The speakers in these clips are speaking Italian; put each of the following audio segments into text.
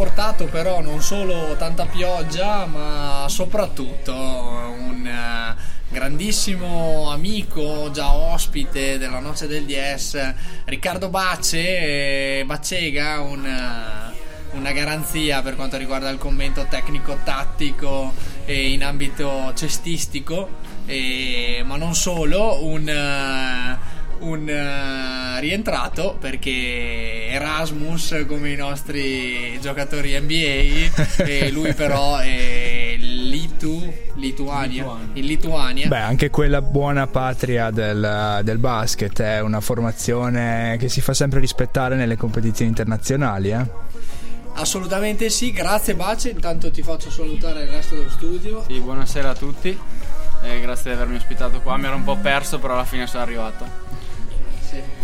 Portato però non solo tanta pioggia, ma soprattutto un eh, grandissimo amico, già ospite della Noce del DS, Riccardo Bace, eh, Baccega, un, eh, una garanzia per quanto riguarda il commento tecnico-tattico e in ambito cestistico, e- ma non solo, un... un eh, rientrato perché Erasmus come i nostri giocatori NBA e lui però è Litu, Lituania, in Lituania Beh, anche quella buona patria del, del basket è una formazione che si fa sempre rispettare nelle competizioni internazionali. Eh? assolutamente sì grazie Bace intanto ti faccio salutare il resto dello studio Sì, buonasera a tutti. eh, grazie di avermi ospitato qua. Mi ero un po' perso, però alla fine sono arrivato.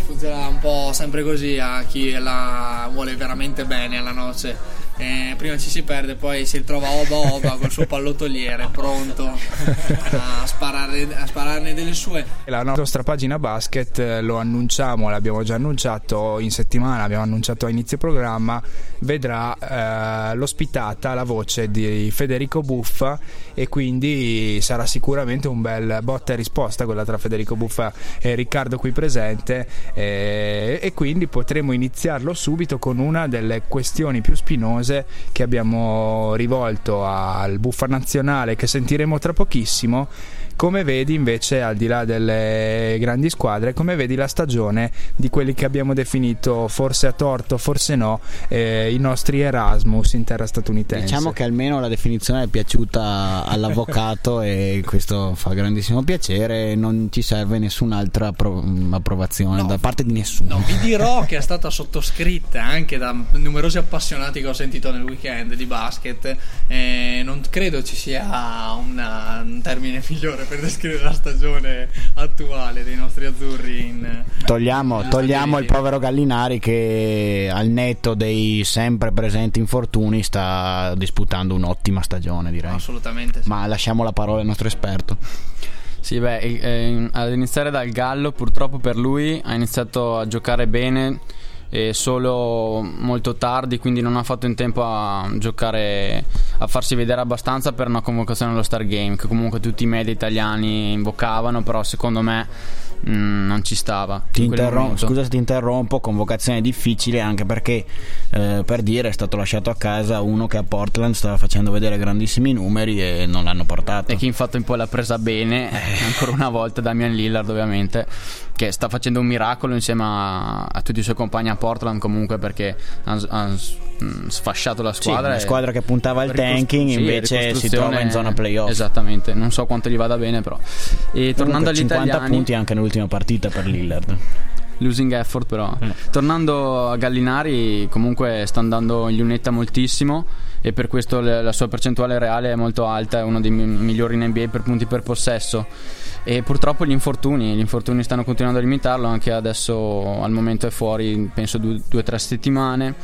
Funziona un po' sempre così a chi la vuole veramente bene alla noce. Eh, prima ci si perde, poi si ritrova Oba Oba col suo pallottoliere pronto a, sparare, a spararne delle sue. La nostra pagina basket eh, lo annunciamo, l'abbiamo già annunciato in settimana, abbiamo annunciato a inizio programma, vedrà eh, l'ospitata, la voce di Federico Buffa e quindi sarà sicuramente un bel botta e risposta quella tra Federico Buffa e Riccardo qui presente eh, e quindi potremo iniziarlo subito con una delle questioni più spinose che abbiamo rivolto al Buffa nazionale che sentiremo tra pochissimo come vedi invece al di là delle grandi squadre come vedi la stagione di quelli che abbiamo definito forse a torto forse no eh, i nostri Erasmus in terra statunitense Diciamo che almeno la definizione è piaciuta all'avvocato e questo fa grandissimo piacere. Non ci serve nessun'altra appro- approvazione No. da parte di nessuno. No, vi dirò che è stata sottoscritta anche da numerosi appassionati che ho sentito nel weekend di basket. Eh, non credo ci sia una- un termine migliore per descrivere la stagione attuale dei nostri azzurri. In, Togliamo, in togliamo il povero Gallinari che al netto dei sempre presenti infortuni sta disputando un'ottima stagione direi. Assolutamente sì. Ma lasciamo la parola al nostro esperto. Sì, beh, eh, eh, ad iniziare dal Gallo, purtroppo per lui ha iniziato a giocare bene e solo molto tardi, quindi non ha fatto in tempo a giocare, a farsi vedere abbastanza per una convocazione allo Star Game, che comunque tutti i media italiani invocavano, però secondo me mm, non ci stava. Interrom- scusa se ti interrompo, convocazione difficile anche perché eh, per dire è stato lasciato a casa uno che a Portland stava facendo vedere grandissimi numeri e non l'hanno portato. E chi infatti un po' l'ha presa bene, Eh. ancora una volta Damian Lillard ovviamente, che sta facendo un miracolo insieme a, a tutti i suoi compagni a Portland comunque perché ha, ha s- mh, sfasciato la Sì, squadra. una e- squadra che puntava al ricostru- tanking sì, invece si trova in zona playoff. Esattamente, non so quanto gli vada bene però. E tornando Comunque, agli 50 italiani, punti anche nell'ultima partita per Lillard. losing effort però. Mm. Tornando a Gallinari, comunque sta andando in lunetta moltissimo e per questo la sua percentuale reale è molto alta, è uno dei mi- migliori in NBA per punti per possesso. E purtroppo gli infortuni, gli infortuni stanno continuando a limitarlo, anche adesso al momento è fuori, penso due o tre settimane.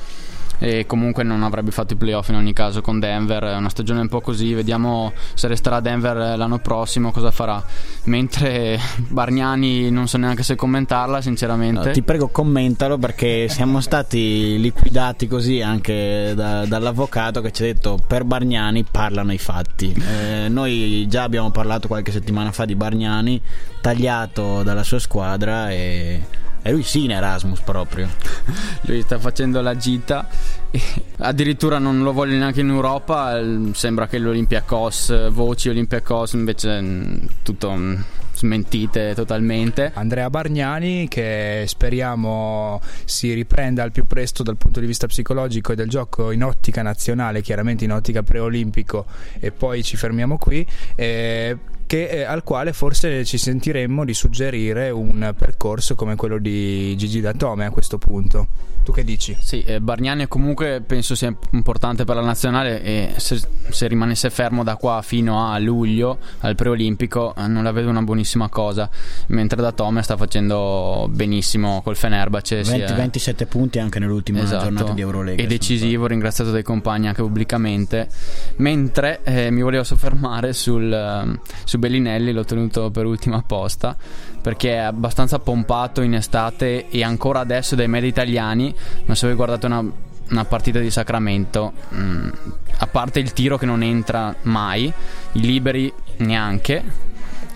E comunque non avrebbe fatto i playoff in ogni caso con Denver. È una stagione un po' così. Vediamo se resterà a Denver l'anno prossimo, cosa farà. Mentre Bargnani non so neanche se commentarla, sinceramente. No, ti prego commentalo perché siamo stati liquidati così anche da- dall'avvocato che ci ha detto per Bargnani parlano i fatti. Eh, noi già abbiamo parlato qualche settimana fa di Bargnani, tagliato dalla sua squadra e, e lui sì in Erasmus proprio. Lui sta facendo la gita. e addirittura non lo voglio neanche in Europa. eh, Sembra che l'Olympiacos, voci Olympiacos, invece mm, tutto mm, smentite totalmente. Andrea Bargnani che speriamo si riprenda al più presto dal punto di vista psicologico e del gioco in ottica nazionale, chiaramente in ottica preolimpico e poi ci fermiamo qui. Eh, che, eh, al quale forse ci sentiremmo di suggerire un percorso come quello di Gigi Datome a questo punto. Tu che dici? Sì, eh, Bargnani comunque penso sia importante per la nazionale e se, se, rimanesse fermo da qua fino a luglio al preolimpico eh, non la vedo una buonissima cosa, mentre Datome sta facendo benissimo col Fenerbahce. 20, è... 27 punti anche nell'ultima esatto, giornata di Eurolega. È decisivo, ringraziato dai compagni anche pubblicamente, mentre eh, mi volevo soffermare sul, ehm, su Bellinelli, l'ho tenuto per ultima apposta, perché è abbastanza pompato in estate e ancora adesso dai media italiani ma se voi guardate una, una partita di Sacramento, mh, mm, a parte il tiro che non entra mai, i liberi neanche,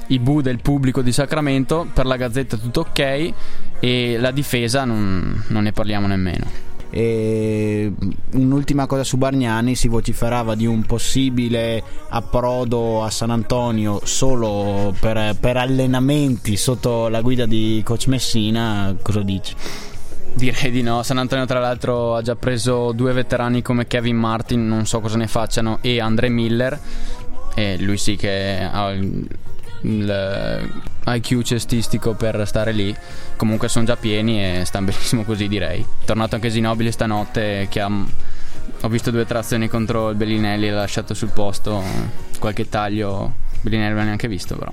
i bu del pubblico di Sacramento, per la Gazzetta tutto ok e la difesa non, non ne parliamo nemmeno. E un'ultima cosa su Bargnani, si vociferava di un possibile approdo a San Antonio solo per, per allenamenti sotto la guida di coach Messina, cosa dici? Direi di no. San Antonio, tra l'altro, ha già preso due veterani come Kevin Martin, non so cosa ne facciano, e Andre Miller. E lui sì che ha il, IQ cestistico per stare lì. Comunque sono già pieni e stanno benissimo così, direi. Tornato anche Ginobili stanotte, che ha, ho visto due trazioni contro il Bellinelli, l'ha lasciato sul posto. Qualche taglio, Bellinelli non l'ha neanche visto, però.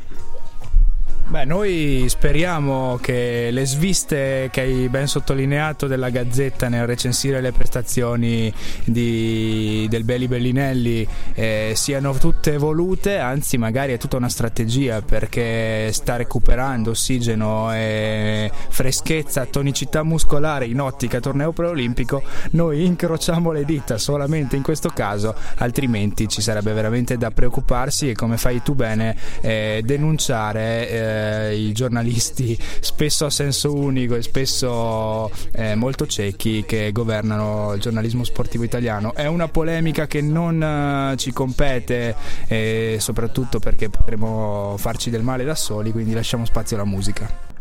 Beh, noi speriamo che le sviste che hai ben sottolineato della Gazzetta nel recensire le prestazioni di, del Belli Bellinelli eh, siano tutte volute, anzi magari è tutta una strategia perché sta recuperando ossigeno e freschezza, tonicità muscolare in ottica torneo preolimpico, noi incrociamo le dita solamente in questo caso, altrimenti ci sarebbe veramente da preoccuparsi e come fai tu bene eh, denunciare eh, eh, i giornalisti spesso a senso unico e spesso eh, molto ciechi che governano il giornalismo sportivo italiano. È una polemica che non eh, ci compete e soprattutto perché potremo farci del male da soli, quindi lasciamo spazio alla musica.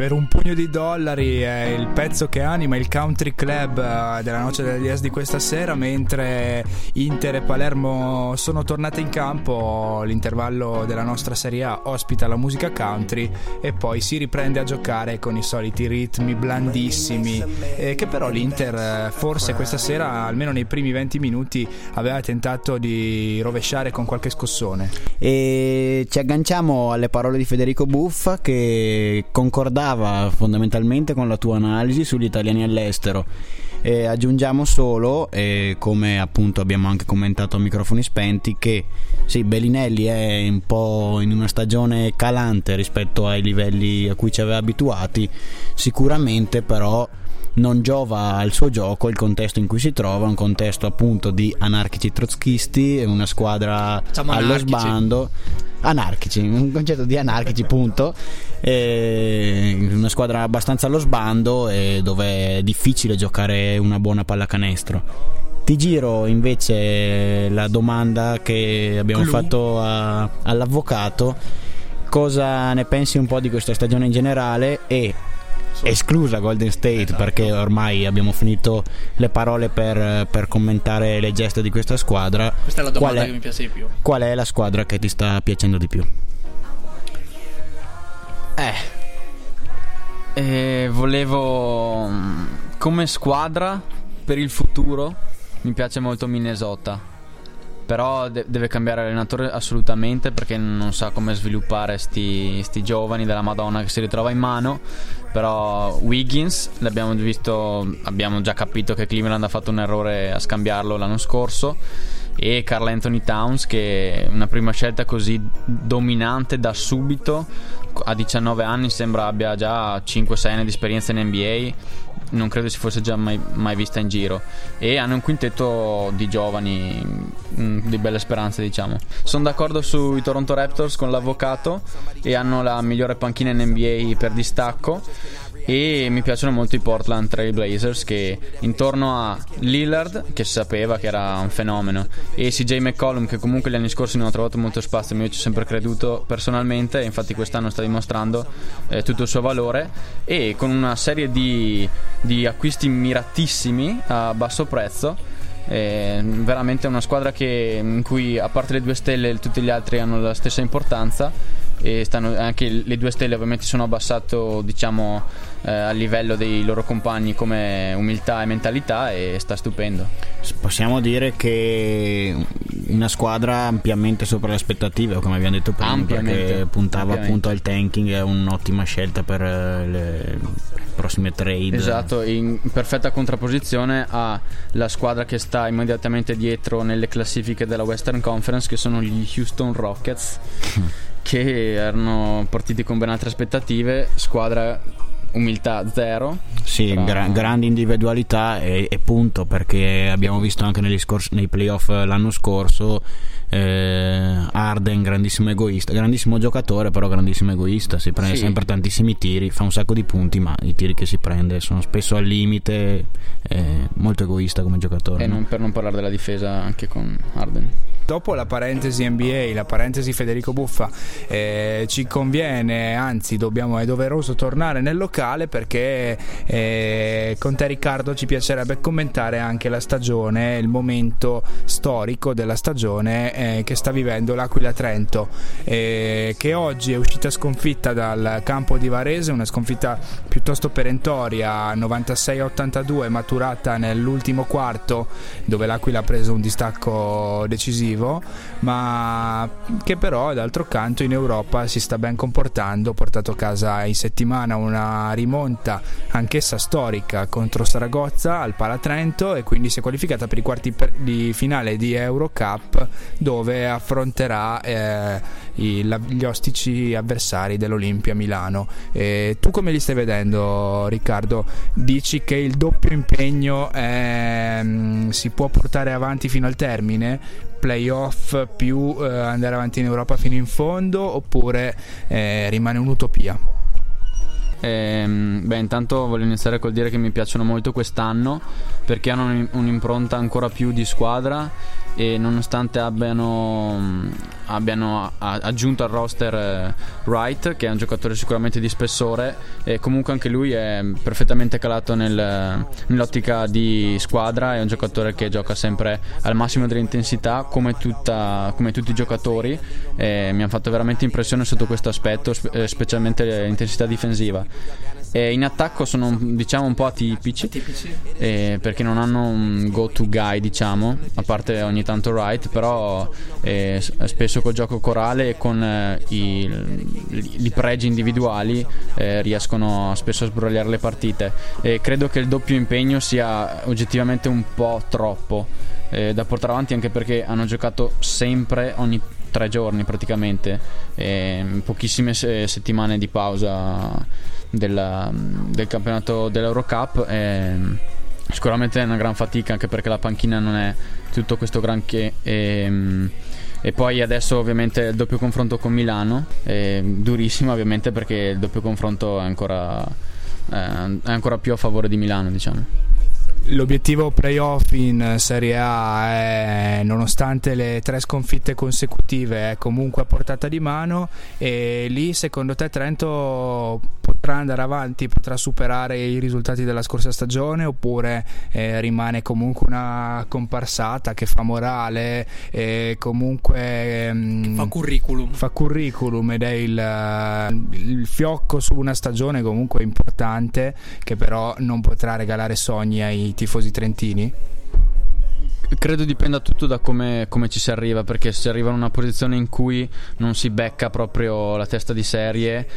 Per un pugno di dollari è il pezzo che anima il country club eh, della Noce del Diaz di questa sera mentre Inter e Palermo sono tornate in campo l'intervallo della nostra Serie A ospita la musica country e poi si riprende a giocare con i soliti ritmi blandissimi eh, che però l'Inter eh, forse questa sera almeno nei primi 20 minuti aveva tentato di rovesciare con qualche scossone. E ci agganciamo alle parole di Federico Buffa che concordava concordava fondamentalmente con la tua analisi sugli italiani all'estero. E aggiungiamo solo, e come appunto abbiamo anche commentato a microfoni spenti, che sì, Bellinelli è un po' in una stagione calante rispetto ai livelli a cui ci aveva abituati, sicuramente però non giova al suo gioco il contesto in cui si trova, un contesto appunto di anarchici trotskisti, una squadra Facciamo allo anarchici. sbando anarchici, un concetto di anarchici, punto. E una squadra abbastanza allo sbando e dove è difficile giocare una buona pallacanestro. Ti giro invece la domanda che abbiamo Clou. fatto a, all'avvocato. Cosa ne pensi un po' di questa stagione in generale e esclusa Golden State esatto. perché ormai abbiamo finito le parole per, per, commentare le gesta di questa squadra. Questa è la domanda è, che mi piace di più. Qual è la squadra che ti sta piacendo di più? Eh. eh volevo come squadra per il futuro mi piace molto Minnesota. Però de- deve cambiare allenatore assolutamente perché non sa come sviluppare sti, sti giovani della Madonna che si ritrova in mano. Però Wiggins, l'abbiamo visto, abbiamo già capito che Cleveland ha fatto un errore a scambiarlo l'anno scorso e Carl Anthony Towns che una prima scelta così dominante da subito a 19 anni sembra abbia già 5-6 anni di esperienza in NBA non credo si fosse già mai, mai, vista in giro. E hanno un quintetto di giovani mm, di belle speranze diciamo. Sono d'accordo sui Toronto Raptors con l'avvocato e hanno la migliore panchina in NBA per distacco e mi piacciono molto i Portland Trail Blazers che intorno a Lillard che si sapeva che era un fenomeno e CJ McCollum che comunque gli anni scorsi non ha trovato molto spazio ma io ci ho sempre creduto personalmente e infatti quest'anno sta dimostrando eh, tutto il suo valore e con una serie di, di acquisti miratissimi a basso prezzo è veramente una squadra che, in cui a parte le due stelle tutti gli altri hanno la stessa importanza e stanno, anche le due stelle ovviamente sono abbassato diciamo eh, a livello dei loro compagni come umiltà e mentalità e sta stupendo. Possiamo dire che una squadra ampiamente sopra le aspettative come abbiamo detto prima perché puntava appunto al tanking è un'ottima scelta per eh, le prossime trade. Esatto in perfetta contrapposizione alla squadra che sta immediatamente dietro nelle classifiche della Western Conference che sono gli Houston Rockets che erano partiti con ben altre aspettative, squadra umiltà zero. Sì, tra... gra- grandi individualità e, e, punto perché abbiamo visto anche scors- nei playoff l'anno scorso eh, Arden grandissimo egoista, grandissimo giocatore però grandissimo egoista, si prende sì. sempre tantissimi tiri, fa un sacco di punti ma i tiri che si prende sono spesso al limite, eh, molto egoista come giocatore. E no? non, per non parlare della difesa anche con Arden dopo la parentesi NBA, la parentesi Federico Buffa, eh, ci conviene, anzi dobbiamo, è doveroso tornare nel locale perché eh, con te Riccardo ci piacerebbe commentare anche la stagione, il momento storico della stagione eh, che sta vivendo l'Aquila Trento, eh, che oggi è uscita sconfitta dal campo di Varese, una sconfitta piuttosto perentoria, 96-82, maturata nell'ultimo quarto dove l'Aquila ha preso un distacco decisivo positivo, ma che però d'altro canto in Europa si sta ben comportando, ha portato a casa in settimana una rimonta anch'essa storica contro Saragozza al Palatrento e quindi si è qualificata per i quarti di finale di Eurocup dove affronterà eh, i, la, gli ostici avversari dell'Olimpia Milano. E tu come li stai vedendo Riccardo? Dici che il doppio impegno mm, si può portare avanti fino al termine? Playoff più eh, andare avanti in Europa fino in fondo oppure eh, rimane un'utopia? Eh, beh, intanto voglio iniziare col dire che mi piacciono molto quest'anno perché hanno un'impronta ancora più di squadra e nonostante abbiano, abbiano aggiunto al roster eh, Wright che è un giocatore sicuramente di spessore comunque anche lui è perfettamente calato nel, nell'ottica di squadra è un giocatore che gioca sempre al massimo dell'intensità come, tutta, come tutti i giocatori mi ha fatto veramente impressione sotto questo aspetto eh, specialmente l'intensità difensiva eh, in attacco sono diciamo un po' atipici. Eh, perché non hanno un go-to guy, diciamo, a parte ogni tanto Wright, però eh, spesso col gioco corale e con eh, i, i, pregi individuali eh, riescono spesso a sbrogliare le partite. credo che il doppio impegno sia oggettivamente un po' troppo eh, da portare avanti anche perché hanno giocato sempre ogni tre giorni praticamente, pochissime se- settimane di pausa della, del campionato dell'Eurocup. E, sicuramente è una gran fatica anche perché la panchina non è tutto questo granché. E, e poi adesso ovviamente il doppio confronto con Milano, è durissimo ovviamente perché il doppio confronto è ancora, è ancora più a favore di Milano diciamo. L'obiettivo playoff in Serie A è, nonostante le tre sconfitte consecutive, è comunque a portata di mano e lì secondo te Trento potrà andare avanti, potrà superare i risultati della scorsa stagione oppure eh, rimane comunque una comparsata che fa morale e comunque mh, fa curriculum. Fa curriculum ed è il, il fiocco su una stagione comunque importante che però non potrà regalare sogni ai tifosi trentini? credo dipenda tutto da come, come, ci si arriva, perché se si arriva in una posizione in cui non si becca proprio la testa di serie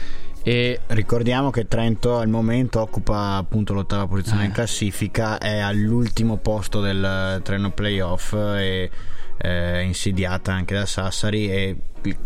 e ricordiamo che Trento al momento occupa appunto l'ottava posizione eh. in classifica, è all'ultimo posto del treno playoff e eh, insidiata anche da Sassari e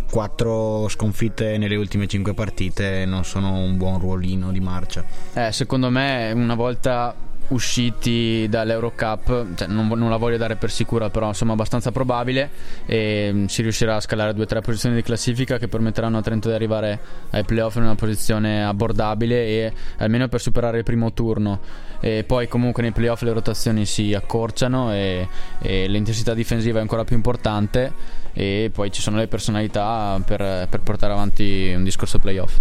quattro sconfitte nelle ultime cinque partite non sono un buon ruolino di marcia. Eh, secondo me una volta usciti dall'Eurocup, cioè non, non, la voglio dare per sicura, però insomma abbastanza probabile e mm, si riuscirà a scalare due o tre posizioni di classifica che permetteranno a Trento di arrivare ai playoff in una posizione abbordabile e almeno per superare il primo turno. E poi comunque nei playoff le rotazioni si accorciano e, e l'intensità difensiva è ancora più importante e poi ci sono le personalità per, per portare avanti un discorso playoff.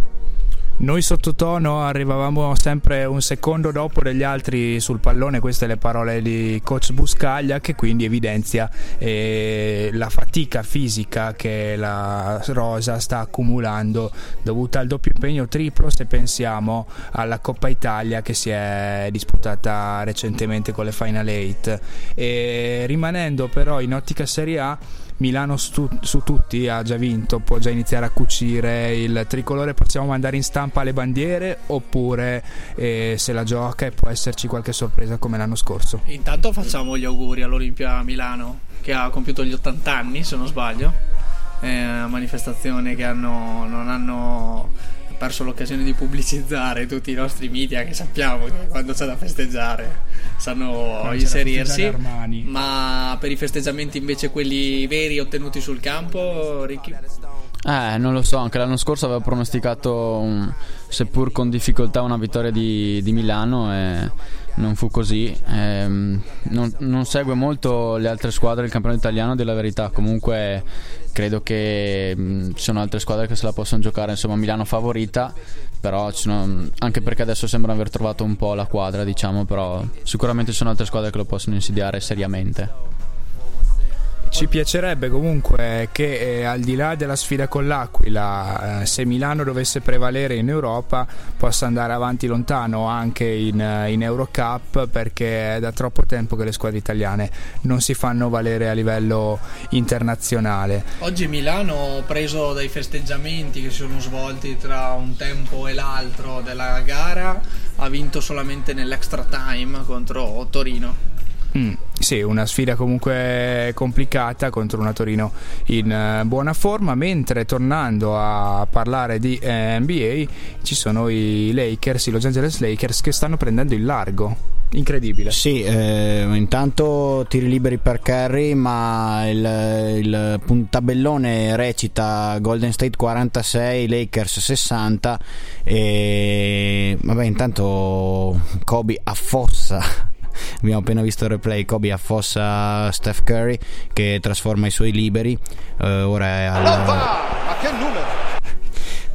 Noi sottotono arrivavamo sempre un secondo dopo degli altri sul pallone, queste le parole di coach Buscaglia che quindi evidenzia eh, la fatica fisica che la Rosa sta accumulando dovuta al doppio impegno triplo se pensiamo alla Coppa Italia che si è disputata recentemente con le Final 8 e rimanendo però in ottica Serie A Milano stu- su tutti ha già vinto, può già iniziare a cucire il tricolore, possiamo mandare in stampa le bandiere oppure eh, se la gioca e può esserci qualche sorpresa come l'anno scorso. Intanto facciamo gli auguri all'Olimpia Milano che ha compiuto gli 80 anni se non sbaglio, è una manifestazione che hanno, non hanno perso l'occasione di pubblicizzare tutti i nostri media che sappiamo che quando c'è da festeggiare sanno quando inserirsi ma per i festeggiamenti invece quelli veri ottenuti sul campo Ricky? Eh, non lo so, anche l'anno scorso avevo pronosticato, un, seppur con difficoltà, una vittoria di, di Milano e non fu così. Eh, non, non, segue molto le altre squadre del campionato italiano, della verità. Comunque credo che mh, ci sono altre squadre che se la possono giocare. Insomma, Milano favorita, però sono, anche perché adesso sembra aver trovato un po' la quadra, diciamo. Però sicuramente ci sono altre squadre che lo possono insidiare seriamente. Ci piacerebbe comunque che eh, al di là della sfida con l'Aquila, eh, se Milano dovesse prevalere in Europa, possa andare avanti lontano anche in, eh, in, Eurocup perché è da troppo tempo che le squadre italiane non si fanno valere a livello internazionale. Oggi Milano, preso dai festeggiamenti che si sono svolti tra un tempo e l'altro della gara, ha vinto solamente nell'extra time contro Torino. Mm, sì, una sfida comunque complicata contro una Torino in uh, buona forma, mentre tornando a parlare di eh, NBA ci sono i Lakers, i Los Angeles Lakers che stanno prendendo il largo. Incredibile. Sì, eh, intanto tiri liberi per Curry, ma il, il tabellone recita Golden State 46, Lakers 60 e vabbè, intanto Kobe affossa abbiamo appena visto il replay Kobe affossa Steph Curry che trasforma i suoi liberi uh, ora è al ma che numero?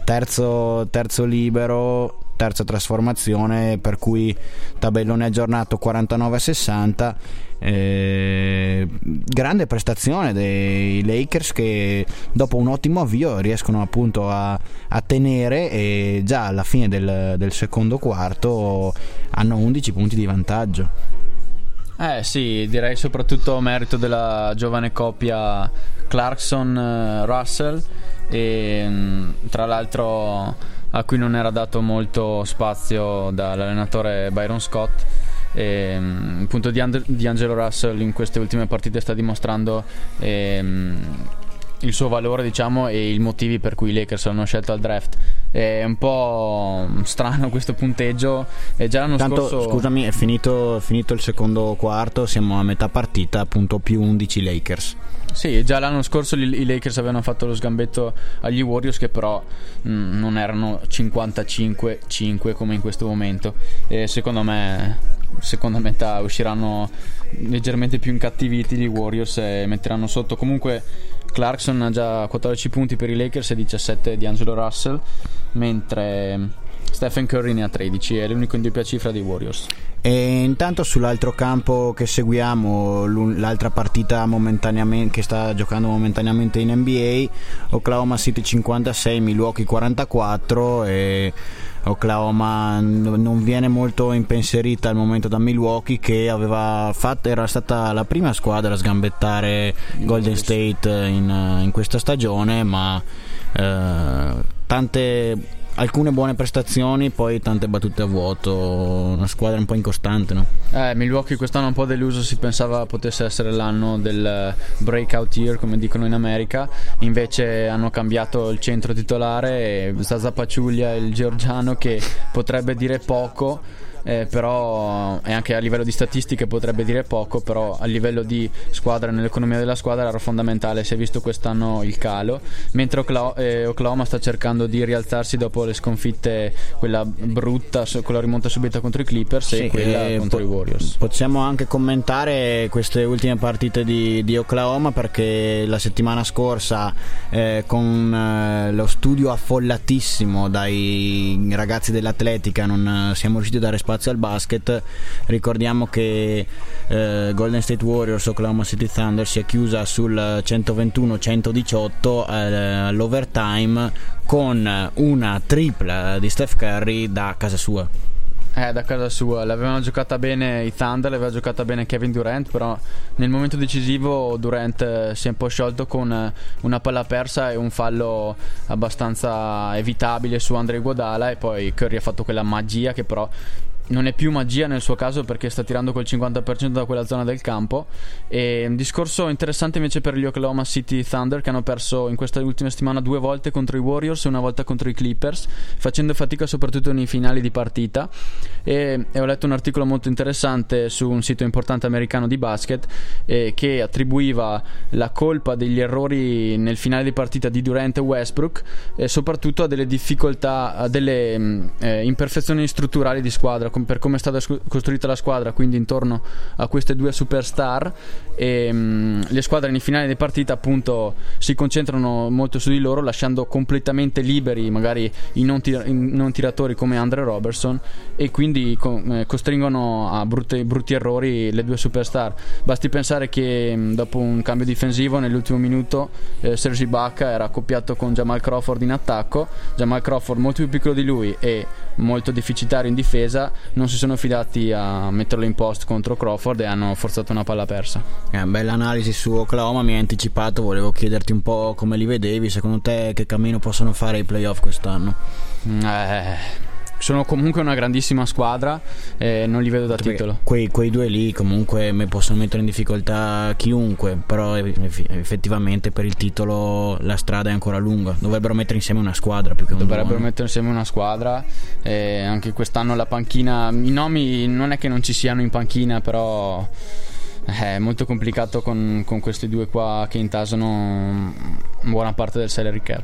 Terzo, terzo libero terza trasformazione per cui tabellone aggiornato 49-60 eh, grande prestazione dei Lakers che dopo un ottimo avvio riescono appunto a, a tenere e già alla fine del, del secondo quarto hanno 11 punti di vantaggio. Eh sì, direi soprattutto merito della giovane coppia Clarkson-Russell e mm, tra l'altro a cui non era dato molto spazio dall'allenatore Byron Scott e, mm, appunto di, And- di Angelo Russell in queste ultime partite sta dimostrando e, il suo valore diciamo e i motivi per cui i Lakers l'hanno scelto al draft. È un po' strano questo punteggio. E già l'anno Tanto, scorso scusami è finito, è finito, il secondo quarto siamo a metà partita appunto più 11 Lakers. Sì, già l'anno scorso i Lakers avevano fatto lo sgambetto agli Warriors che però mh, mm, non erano 55-5 come in questo momento. E secondo me seconda metà usciranno leggermente più incattiviti gli Warriors e metteranno sotto comunque Clarkson ha già 14 punti per i Lakers e 17 di Angelo Russell, mentre Stephen Curry ne ha 13, è l'unico in doppia cifra dei Warriors. E intanto sull'altro campo che seguiamo, l'altra partita che sta giocando momentaneamente in NBA, Oklahoma City 56, Milwaukee 44 e Oklahoma non viene molto impensierita al momento da Milwaukee che aveva fatto, era stata la prima squadra a sgambettare Golden State in, in questa stagione ma eh, tante alcune buone prestazioni, poi tante battute a vuoto, una squadra un po' incostante. No? Eh, Milwaukee quest'anno un po' deluso, si pensava potesse essere l'anno del breakout year, come dicono in America, invece hanno cambiato il centro titolare Zaza Paciuglia, il georgiano, che potrebbe dire poco eh, però e anche a livello di statistiche potrebbe dire poco, però a livello di squadra, nell'economia della squadra era fondamentale, si è visto quest'anno il calo, mentre eh, Oklahoma sta cercando di rialzarsi dopo le sconfitte, quella brutta, con la rimonta subita contro i Clippers sì, e quella eh, contro po- i Warriors. Possiamo anche commentare queste ultime partite di, di Oklahoma perché la settimana scorsa eh, con eh, lo studio affollatissimo dai ragazzi dell'Atletica non siamo riusciti a dare spazio spazio al basket. Ricordiamo che eh, Golden State Warriors Oklahoma City Thunder si è chiusa sul 121-118 eh, all'overtime con una tripla di Steph Curry da casa sua. Eh, da casa sua, l'avevano giocata bene i Thunder, l'aveva giocata bene Kevin Durant, però nel momento decisivo Durant eh, si è un po' sciolto con eh, una palla persa e un fallo abbastanza evitabile su Andre Guadala e poi Curry ha fatto quella magia che però non è più magia nel suo caso perché sta tirando col 50% da quella zona del campo. E un discorso interessante invece per gli Oklahoma City Thunder che hanno perso in questa ultima settimana due volte contro i Warriors e una volta contro i Clippers, facendo fatica soprattutto nei finali di partita. E, e ho letto un articolo molto interessante su un sito importante americano di basket eh, che attribuiva la colpa degli errori nel finale di partita di Durant e Westbrook e soprattutto a delle difficoltà, a delle mm, eh, imperfezioni strutturali di squadra per come è stata costruita la squadra, quindi intorno a queste due superstar. E, mh, le squadre nei finali di partita appunto si concentrano molto su di loro, lasciando completamente liberi magari i non, tir- i non tiratori come Andre Robertson e quindi co- eh, costringono a brutti, brutti, errori le due superstar. Basti pensare che mh, dopo un cambio difensivo nell'ultimo minuto eh, Sergi Bacca era accoppiato con Jamal Crawford in attacco, Jamal Crawford molto più piccolo di lui e molto deficitario in difesa non si sono fidati a metterlo in post contro Crawford e hanno forzato una palla persa. Eh, bella analisi su Oklahoma, mi hai anticipato, volevo chiederti un po' come li vedevi, secondo te che cammino possono fare i playoff quest'anno? Eh sono comunque una grandissima squadra e non li vedo da Perché titolo. Quei, quei, due lì comunque possono mettere in difficoltà chiunque, però effettivamente per il titolo la strada è ancora lunga. Dovrebbero mettere insieme una squadra più che un Dovrebbero buono. mettere insieme una squadra. E anche quest'anno la panchina, i nomi non è che non ci siano in panchina, però è molto complicato con, con questi due qua che intasano buona parte del salary cap.